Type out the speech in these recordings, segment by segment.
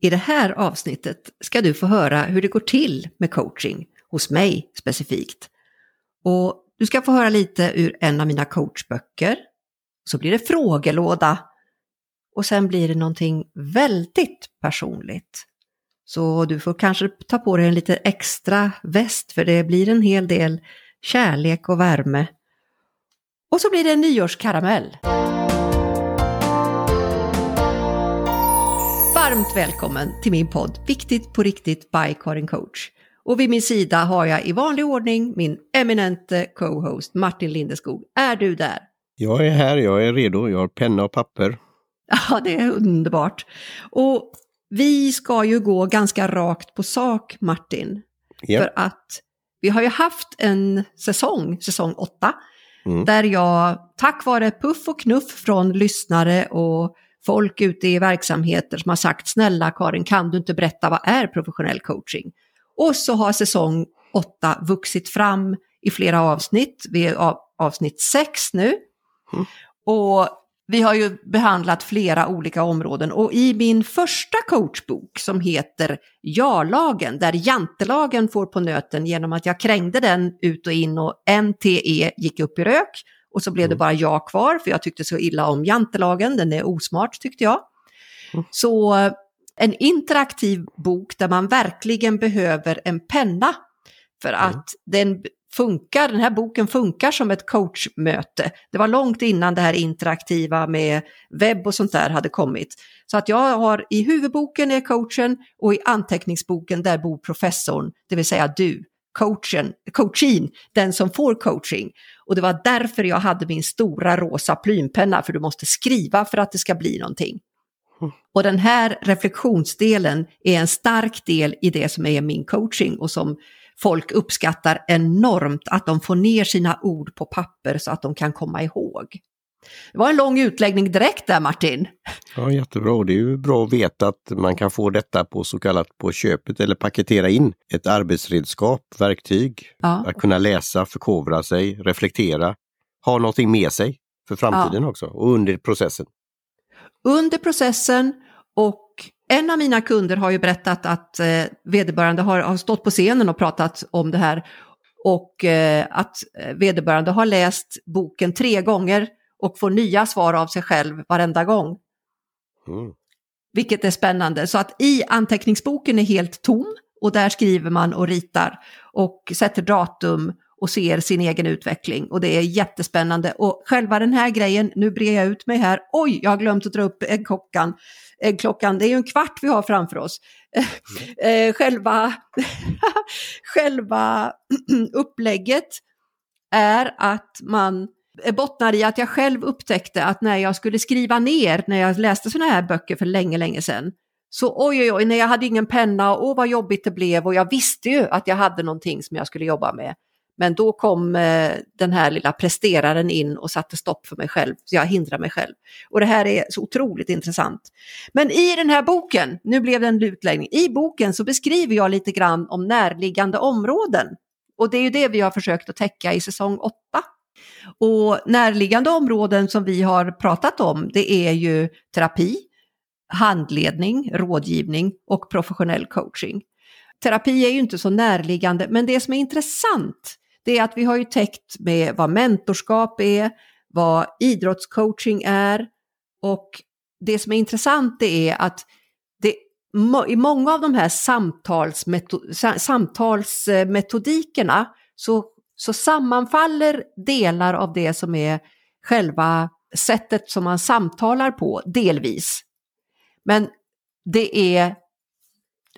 I det här avsnittet ska du få höra hur det går till med coaching, hos mig specifikt. Och du ska få höra lite ur en av mina coachböcker. Så blir det frågelåda. Och sen blir det någonting väldigt personligt. Så du får kanske ta på dig en lite extra väst för det blir en hel del kärlek och värme. Och så blir det en nyårskaramell. Varmt välkommen till min podd Viktigt på riktigt by Karin Coach. Och vid min sida har jag i vanlig ordning min eminente co-host Martin Lindeskog. Är du där? Jag är här, jag är redo, jag har penna och papper. Ja, det är underbart. Och vi ska ju gå ganska rakt på sak, Martin. Ja. För att vi har ju haft en säsong, säsong 8, Mm. där jag tack vare puff och knuff från lyssnare och folk ute i verksamheter som har sagt snälla Karin kan du inte berätta vad är professionell coaching? Och så har säsong 8 vuxit fram i flera avsnitt, vi är av, avsnitt 6 nu. Mm. Och vi har ju behandlat flera olika områden och i min första coachbok som heter Ja-lagen, där jantelagen får på nöten genom att jag krängde den ut och in och NTE gick upp i rök och så blev det Mm. bara jag kvar för jag tyckte så illa om jantelagen, den är osmart tyckte jag. Mm. Så eh, en interaktiv bok där man verkligen behöver en penna för Mm. att den funkar, den här boken funkar som ett coachmöte. Det var långt innan det här interaktiva med webb och sånt där hade kommit. Så att jag har i huvudboken är coachen och i anteckningsboken där bor professorn, det vill säga du, coachen, coachin, den som får coaching. Och det var därför jag hade min stora rosa plympenna, för du måste skriva för att det ska bli någonting. Mm. Och den här reflektionsdelen är en stark del i det som är min coaching och som folk uppskattar enormt att de får ner sina ord på papper så att de kan komma ihåg. Det var en lång utläggning direkt där Martin. Ja, jättebra. Och det är ju bra att veta att man kan få detta på så kallat på köpet eller paketera in ett arbetsredskap, verktyg, Ja, att kunna läsa, förkovra sig, reflektera, ha någonting med sig för framtiden också och under processen. under processen och en av mina kunder har ju berättat att eh, vederbörande har, har stått på scenen och pratat om det här och eh, att eh, vederbörande har läst boken tre gånger och får nya svar av sig själv varenda gång. Mm. Vilket är spännande. Så att i anteckningsboken är helt tom och där skriver man och ritar och sätter datum och ser sin egen utveckling. Och det är jättespännande. Och själva den här grejen, nu brer jag ut mig här. Oj, jag har glömt att dra upp äggklockan. Äggklockan, det är ju en kvart vi har framför oss. Eh, själva, själva upplägget är att man Eh, bottnar i att jag själv upptäckte att när jag skulle skriva ner, när jag läste sådana här böcker för länge, länge sedan, så oj, oj, oj, när jag hade ingen penna, åh vad jobbigt det blev och jag visste ju att jag hade någonting som jag skulle jobba med. Men då kom eh, den här lilla presteraren in och satte stopp för mig själv, så jag hindrade mig själv. Och det här är så otroligt intressant. Men i den här boken, nu blev det en utläggning, i boken så beskriver jag lite grann om närliggande områden. Och det är ju det vi har försökt att täcka i säsong 8. Och närliggande områden som vi har pratat om, det är ju terapi, handledning, rådgivning och professionell coaching. Terapi är ju inte så närliggande, men det som är intressant, det är att vi har ju täckt med vad mentorskap är, vad idrottscoaching är och det som är intressant det är att det, i många av de här samtalsmeto- samtalsmetodikerna så, så sammanfaller delar av det som är själva sättet som man samtalar på, delvis. Men det är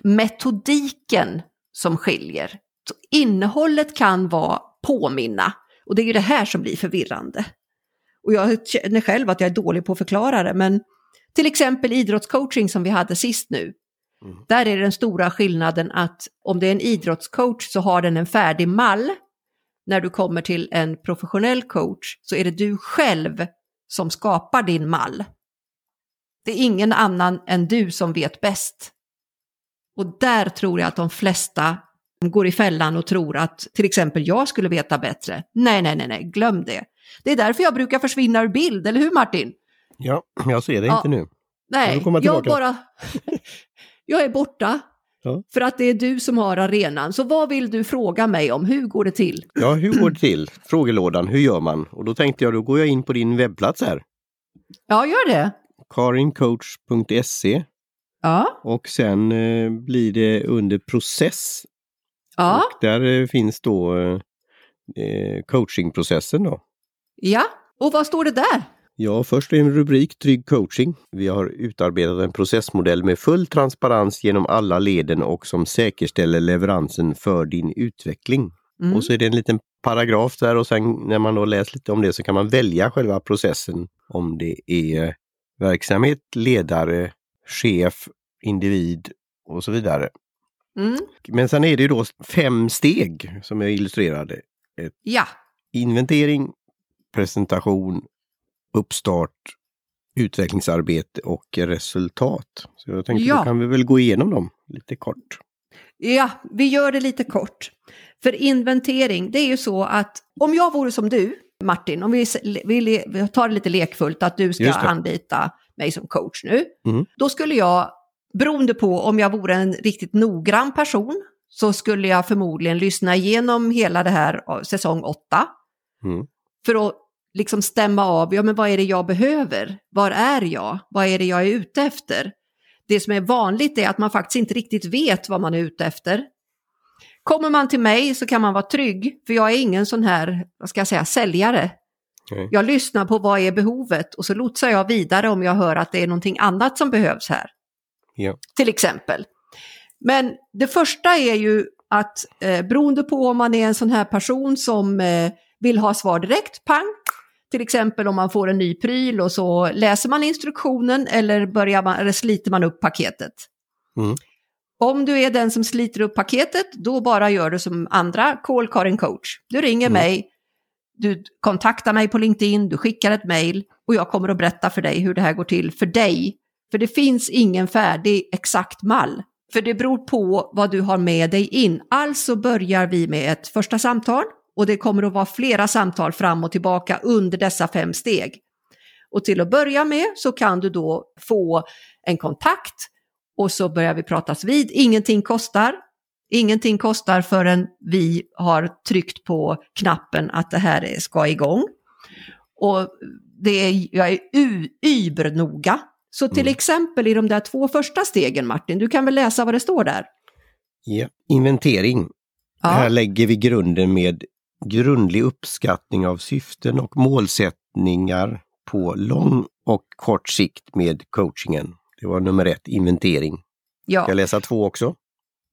metodiken som skiljer. Så innehållet kan vara påminna och det är ju det här som blir förvirrande. Och jag känner själv att jag är dålig på att förklara det, men till exempel idrottscoaching som vi hade sist nu. Mm. Där är den stora skillnaden att om det är en idrottscoach så har den en färdig mall. När du kommer till en professionell coach så är det du själv som skapar din mall. Det är ingen annan än du som vet bäst. Och där tror jag att de flesta går i fällan och tror att till exempel jag skulle veta bättre. Nej, nej, nej, nej, glöm det. Det är därför jag brukar försvinna ur bild, eller hur Martin? Ja, jag ser det Ja. inte nu. Nej, Jag bara... jag är borta. Ja. För att det är du som har arenan. Så vad vill du fråga mig om? Hur går det till? Ja, hur går det till? Frågelådan, hur gör man? Och då tänkte jag, då går jag in på din webbplats här. Ja, gör det. karincoach.se Ja, och sen eh, blir det under process. ja, Och där eh, finns då eh, eh, coachingprocessen då. ja. Och vad står det där? Ja, först en rubrik Trygg coaching. Vi har utarbetat en processmodell med full transparens genom alla leden och som säkerställer leveransen för din utveckling. Mm. Och så är det en liten paragraf där och sen när man då läst lite om det så kan man välja själva processen. Om det är verksamhet, ledare, chef, individ och så vidare. Mm. Men sen är det ju då fem steg som jag illustrerade. Ja, Inventering, presentation, uppstart, utvecklingsarbete och resultat. Så jag tänkte Ja. då kan vi väl gå igenom dem lite kort. Ja, vi gör det lite kort. För inventering, det är ju så att om jag vore som du, Martin, om vi, vi, vi tar det lite lekfullt att du ska anlita mig som coach nu, Mm. då skulle jag, beroende på om jag vore en riktigt noggrann person, så skulle jag förmodligen lyssna igenom hela det här säsong 8 Mm. för att liksom stämma av, ja men vad är det jag behöver? Var är jag? Vad är det jag är ute efter? Det som är vanligt är att man faktiskt inte riktigt vet vad man är ute efter. Kommer man till mig så kan man vara trygg, för jag är ingen sån här, vad ska jag säga, säljare. Nej. Jag lyssnar på vad är behovet och så lotsar jag vidare om jag hör att det är någonting annat som behövs här. Ja. Till exempel. Men det första är ju att eh, beroende på om man är en sån här person som eh, vill ha svar direkt, pang. Till exempel om man får en ny pryl och så läser man instruktionen eller, börjar man, eller sliter man upp paketet. Mm. Om du är den som sliter upp paketet, då bara gör du som andra, call Karin coach. Du ringer Mm. mig, du kontaktar mig på LinkedIn, du skickar ett mail och jag kommer att berätta för dig hur det här går till för dig. För det finns ingen färdig exakt mall. För det beror på vad du har med dig in. Alltså börjar vi med ett första samtal och det kommer att vara flera samtal fram och tillbaka under dessa fem steg. Och till att börja med så kan du då få en kontakt och så börjar vi pratas vid. Ingenting kostar. Ingenting kostar förrän vi har tryckt på knappen att det här är- ska igång. Och det är, jag är übernoga. Så till Mm. exempel i de där två första stegen, Martin, du kan väl läsa vad det står där? Ja. Inventering. Här lägger vi grunden med grundlig uppskattning av syften och målsättningar på lång och kort sikt med coachingen. Det var nummer ett, inventering. ja. Ska jag läsa två också?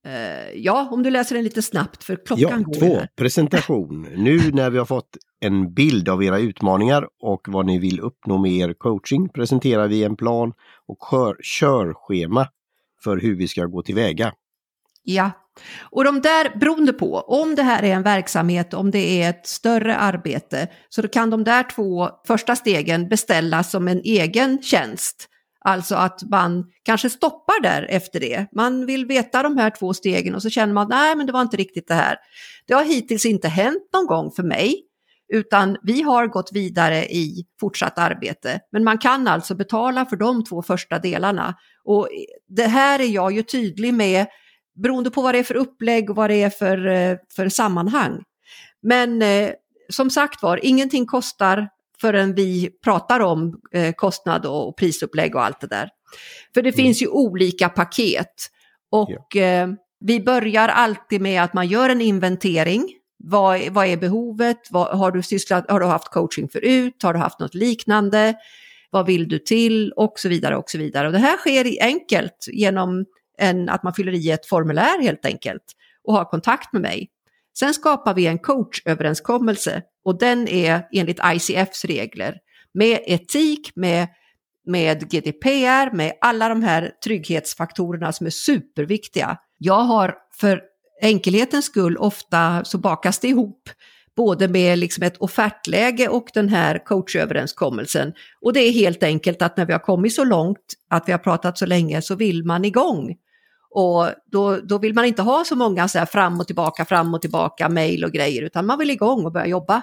Eh, ja, om du läser den lite snabbt för klockan Ja, går två. här. Presentation. Nu när vi har fått en bild av era utmaningar och vad ni vill uppnå med er coaching presenterar vi en plan och kör, körschema för hur vi ska gå tillväga. Ja, och de där, beroende på om det här är en verksamhet, om det är ett större arbete, så då kan de där två första stegen beställas som en egen tjänst. Alltså att man kanske stoppar där efter det. Man vill veta de här två stegen och så känner man nej men det var inte riktigt det här. Det har hittills inte hänt någon gång för mig, utan vi har gått vidare i fortsatt arbete. Men man kan alltså betala för de två första delarna. Och det här är jag ju tydlig med beroende på vad det är för upplägg och vad det är för, eh, för sammanhang. Men eh, som sagt var, ingenting kostar förrän vi pratar om eh, kostnad och, och prisupplägg och allt det där. För det Mm. finns ju olika paket. Och eh, vi börjar alltid med att man gör en inventering. Vad, är- vad är behovet? Vad, har, du sysslat, har du haft coaching förut? Har du haft något liknande? Vad vill du till? Och så vidare och så vidare. Och det här sker enkelt genom än att man fyller i ett formulär helt enkelt och har kontakt med mig. Sen skapar vi en coachöverenskommelse och den är enligt ICFs regler med etik, med, med GDPR, med alla de här trygghetsfaktorerna som är superviktiga. Jag har för enkelhetens skull ofta så bakas det ihop både med liksom ett offertläge och den här coachöverenskommelsen. Och det är helt enkelt att när vi har kommit så långt, att vi har pratat så länge, så vill man igång. Och då, då vill man inte ha så många så här fram och tillbaka, fram och tillbaka, mejl och grejer, utan man vill igång och börja jobba.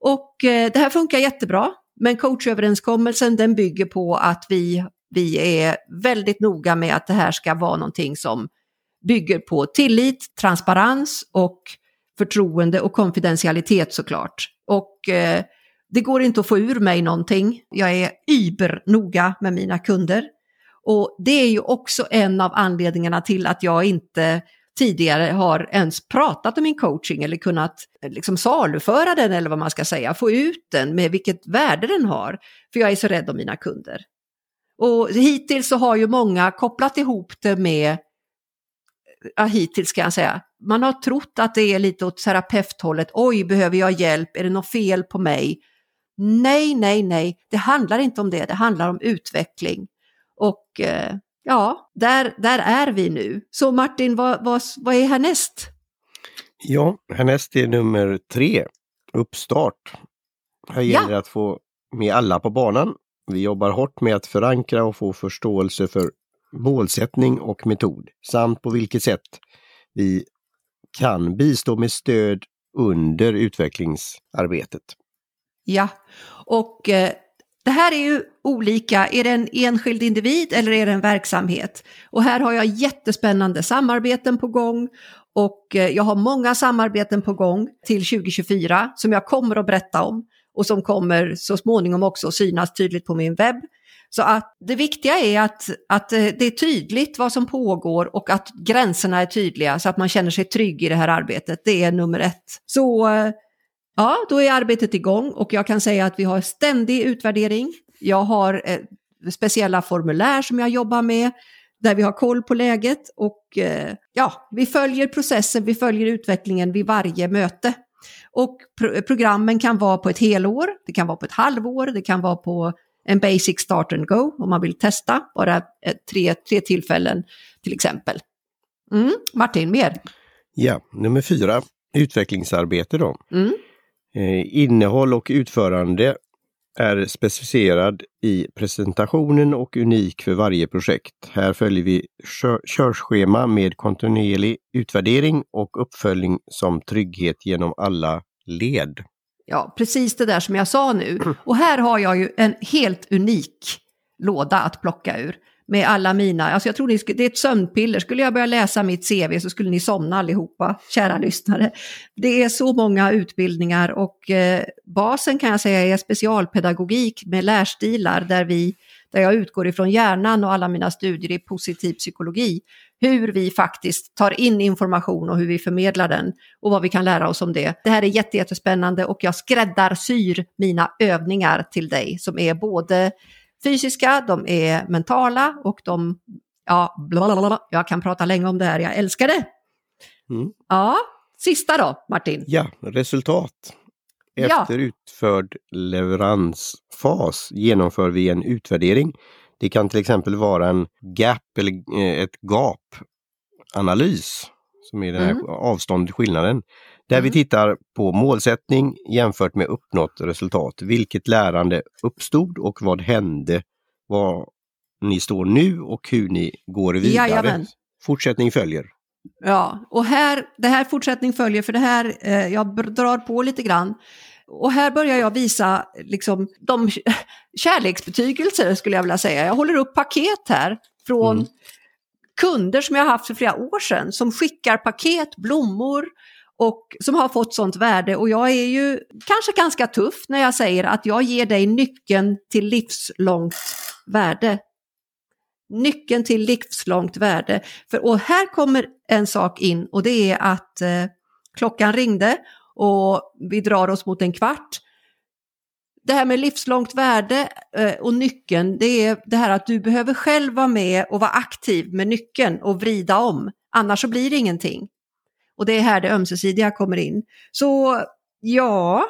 Och eh, det här funkar jättebra, men coachöverenskommelsen den bygger på att vi vi är väldigt noga med att det här ska vara någonting som bygger på tillit, transparens och förtroende och konfidentialitet såklart. Och eh, det går inte att få ur mig någonting. Jag är übernoga med mina kunder. Och det är ju också en av anledningarna till att jag inte tidigare har ens pratat om min coaching eller kunnat eh, liksom saluföra den eller vad man ska säga, få ut den med vilket värde den har. För jag är så rädd om mina kunder. Och hittills så har ju många kopplat ihop det med, eh, ja hittills kan jag säga, man har trott att det är lite åt terapeuthållet, oj behöver jag hjälp, är det något fel på mig? Nej, nej, nej, det handlar inte om det, det handlar om utveckling. Och eh, ja, där, där är vi nu. Så Martin, vad, vad, vad är härnäst? Ja, härnäst är nummer tre, uppstart. Här gäller det ja. att få med alla på banan. Vi jobbar hårt med att förankra och få förståelse för målsättning och metod samt på vilket sätt vi kan bistå med stöd under utvecklingsarbetet. Ja, och eh, det här är ju olika, är det en enskild individ eller är det en verksamhet? Och här har jag jättespännande samarbeten på gång och eh, jag har många samarbeten på gång till 2024 som jag kommer att berätta om och som kommer så småningom också synas tydligt på min webb. Så att det viktiga är att, att eh, det är tydligt vad som pågår och att gränserna är tydliga så att man känner sig trygg i det här arbetet. Det är nummer ett. Så eh, Ja, då är arbetet igång och jag kan säga att vi har ständig utvärdering. Jag har eh, speciella formulär som jag jobbar med där vi har koll på läget och eh, ja, vi följer processen, vi följer utvecklingen vid varje möte. Och pro programmen kan vara på ett helår, det kan vara på ett halvår, det kan vara på en basic start and go om man vill testa, bara tre, tre tillfällen till exempel. Mm, Martin, mer? Ja, nummer fyra, utvecklingsarbete då. Mm. Eh, innehåll och utförande är specificerad i presentationen och unik för varje projekt. Här följer vi körschema med kontinuerlig utvärdering och uppföljning som trygghet genom alla led. Ja, precis det där som jag sa nu. Och här har jag ju en helt unik låda att plocka ur med alla mina, alltså jag tror ni, det är ett sömnpiller, skulle jag börja läsa mitt CV så skulle ni somna allihopa, kära lyssnare. Det är så många utbildningar och eh, basen kan jag säga är specialpedagogik med lärstilar där, vi, där jag utgår ifrån hjärnan och alla mina studier i positiv psykologi. Hur vi faktiskt tar in information och hur vi förmedlar den och vad vi kan lära oss om det. Det här är jättespännande och jag skräddarsyr mina övningar till dig som är både fysiska, de är mentala och de, ja, blablabla. jag kan prata länge om det här, jag älskar det. Mm. Ja, sista då, Martin. Ja, resultat. Efter ja. utförd leveransfas genomför vi en utvärdering. Det kan till exempel vara en gap eller eh, ett gap-analys som är den här mm. avståndet, skillnaden. Där mm. vi tittar på målsättning jämfört med uppnått resultat. Vilket lärande uppstod och vad hände? Var ni står nu och hur ni går vidare. Jajamän. Fortsättning följer. Ja, och här, det här fortsättning följer, för det här, eh, jag drar på lite grann. Och här börjar jag visa liksom, de kärleksbetygelser skulle jag vilja säga. Jag håller upp paket här från mm. kunder som jag haft för flera år sedan som skickar paket, blommor, och som har fått sånt värde och jag är ju kanske ganska tuff när jag säger att jag ger dig nyckeln till livslångt värde. Nyckeln till livslångt värde. För, och här kommer en sak in och det är att eh, klockan ringde och vi drar oss mot en kvart. Det här med livslångt värde eh, och nyckeln, det är det här att du behöver själv vara med och vara aktiv med nyckeln och vrida om. Annars så blir det ingenting. Och det är här det ömsesidiga kommer in. Så ja,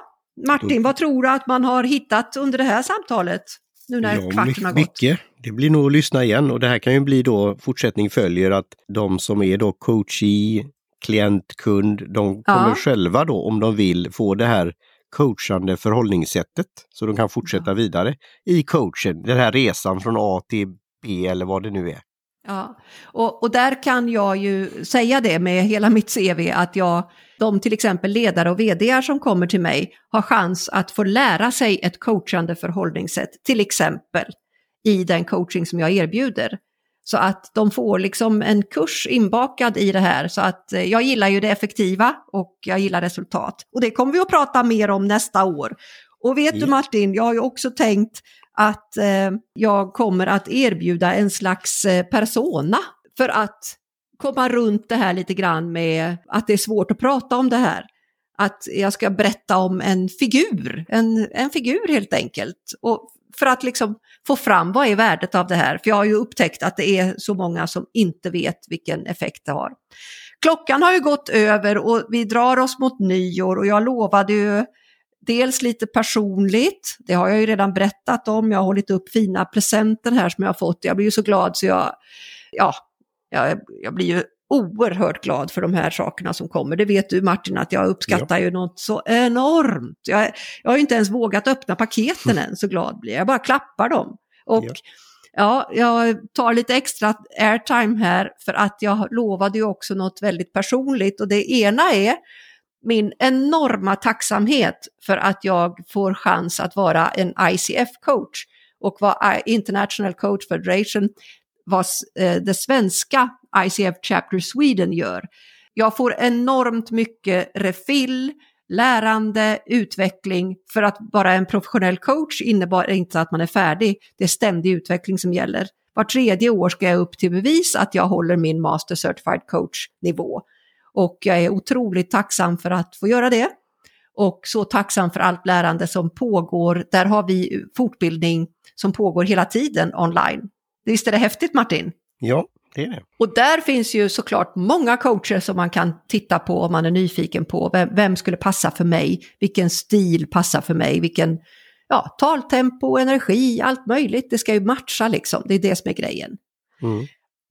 Martin, vad tror du att man har hittat under det här samtalet? Nu när ja, kvarten har gått. Mycket. Det blir nog att lyssna igen och det här kan ju bli då fortsättning följer att de som är då coachee, klient, kund, de kommer ja. själva då om de vill få det här coachande förhållningssättet så de kan fortsätta ja. vidare i coachen, den här resan från A till B eller vad det nu är. Ja, och, och där kan jag ju säga det med hela mitt CV att jag, de till exempel ledare och vd som kommer till mig har chans att få lära sig ett coachande förhållningssätt, till exempel i den coaching som jag erbjuder. Så att de får liksom en kurs inbakad i det här. Så att eh, jag gillar ju det effektiva och jag gillar resultat. Och det kommer vi att prata mer om nästa år. Och vet du Martin, jag har ju också tänkt att eh, jag kommer att erbjuda en slags eh, persona för att komma runt det här lite grann med att det är svårt att prata om det här. Att jag ska berätta om en figur, en, en figur helt enkelt. Och för att liksom få fram vad är värdet av det här. För jag har ju upptäckt att det är så många som inte vet vilken effekt det har. Klockan har ju gått över och vi drar oss mot nyår och jag lovade ju dels lite personligt, det har jag ju redan berättat om, jag har hållit upp fina presenter här som jag har fått. Jag blir ju så glad så jag, ja, jag, jag blir ju oerhört glad för de här sakerna som kommer. Det vet du Martin att jag uppskattar ja. ju något så enormt. Jag, jag har inte ens vågat öppna paketen än, så glad blir jag. Jag bara klappar dem. Och ja. ja, jag tar lite extra airtime här för att jag lovade ju också något väldigt personligt och det ena är min enorma tacksamhet för att jag får chans att vara en ICF-coach och vad International Coach Federation, vad eh, det svenska ICF Chapter Sweden gör. Jag får enormt mycket refill, lärande, utveckling för att vara en professionell coach innebär inte att man är färdig. Det är ständig utveckling som gäller. Var tredje år ska jag upp till bevis att jag håller min Master Certified Coach-nivå. Och jag är otroligt tacksam för att få göra det. Och så tacksam för allt lärande som pågår. Där har vi fortbildning som pågår hela tiden online. Visst är det häftigt Martin? Ja, det är det. Och där finns ju såklart många coacher som man kan titta på om man är nyfiken på. Vem, vem skulle passa för mig? Vilken stil passar för mig? Vilken ja, taltempo, energi, allt möjligt. Det ska ju matcha liksom. Det är det som är grejen. Mm.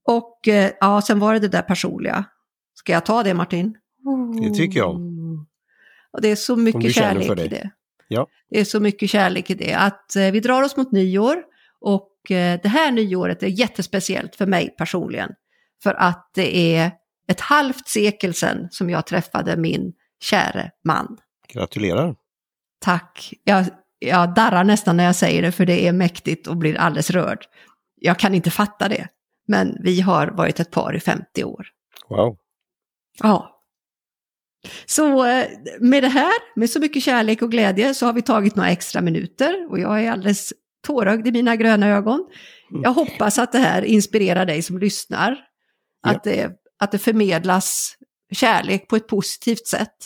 Och eh, ja, sen var det det där personliga. Ska jag ta det Martin? Det tycker jag. Och det är så mycket kärlek i det. Ja. Det är så mycket kärlek i det. Att eh, vi drar oss mot nyår och eh, det här nyåret är jättespeciellt för mig personligen. För att det är ett halvt sekel sedan som jag träffade min käre man. Gratulerar! Tack! Jag, jag darrar nästan när jag säger det för det är mäktigt och blir alldeles rörd. Jag kan inte fatta det. Men vi har varit ett par i 50 år. Wow! Ja. Så eh, med det här, med så mycket kärlek och glädje, så har vi tagit några extra minuter och jag är alldeles tårögd i mina gröna ögon. Jag hoppas att det här inspirerar dig som lyssnar. Ja. Att, det, att det förmedlas kärlek på ett positivt sätt.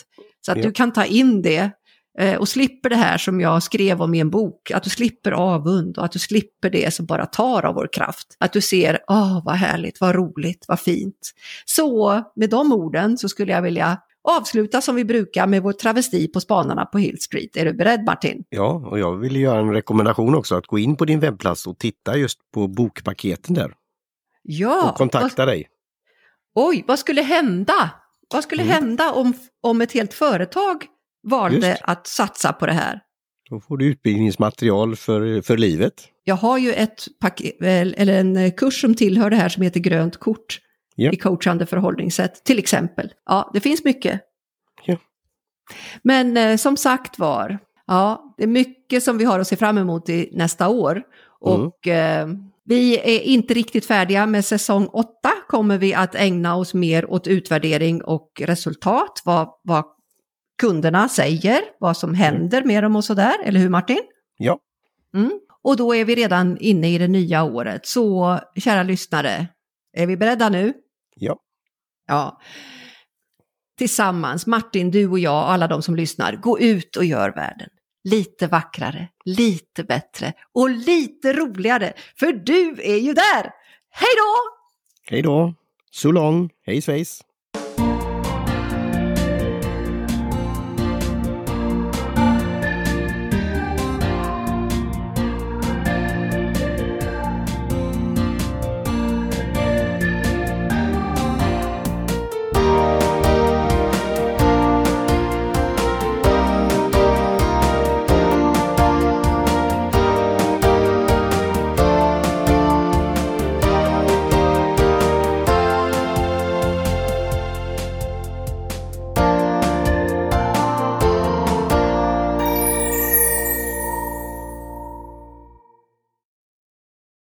Så att ja. du kan ta in det och slipper det här som jag skrev om i en bok. Att du slipper avund och att du slipper det som bara tar av vår kraft. Att du ser, åh oh, vad härligt, vad roligt, vad fint. Så med de orden så skulle jag vilja avsluta som vi brukar med vår travesti på spanarna på Hill Street. Är du beredd Martin? Ja, och jag vill göra en rekommendation också att gå in på din webbplats och titta just på bokpaketen där. Ja. Och kontakta vad... dig. Oj, vad skulle hända? Vad skulle mm. hända om, om ett helt företag valde just. att satsa på det här? Då får du utbildningsmaterial för, för livet. Jag har ju ett paket, eller en kurs som tillhör det här som heter Grönt kort ja. i coachande förhållningssätt, till exempel. Ja, det finns mycket. Ja. Men eh, som sagt var, ja, det är mycket som vi har att se fram emot i nästa år. Mm. Och eh, vi är inte riktigt färdiga med säsong 8, kommer vi att ägna oss mer åt utvärdering och resultat, vad, vad kunderna säger, vad som händer med dem och sådär, eller hur Martin? Ja. Mm. Och då är vi redan inne i det nya året, så kära lyssnare, är vi beredda nu? Ja. Ja. Tillsammans, Martin, du och jag och alla de som lyssnar, gå ut och gör världen lite vackrare, lite bättre och lite roligare. För du är ju där! Hej då! Hej då! So long! Hej svejs!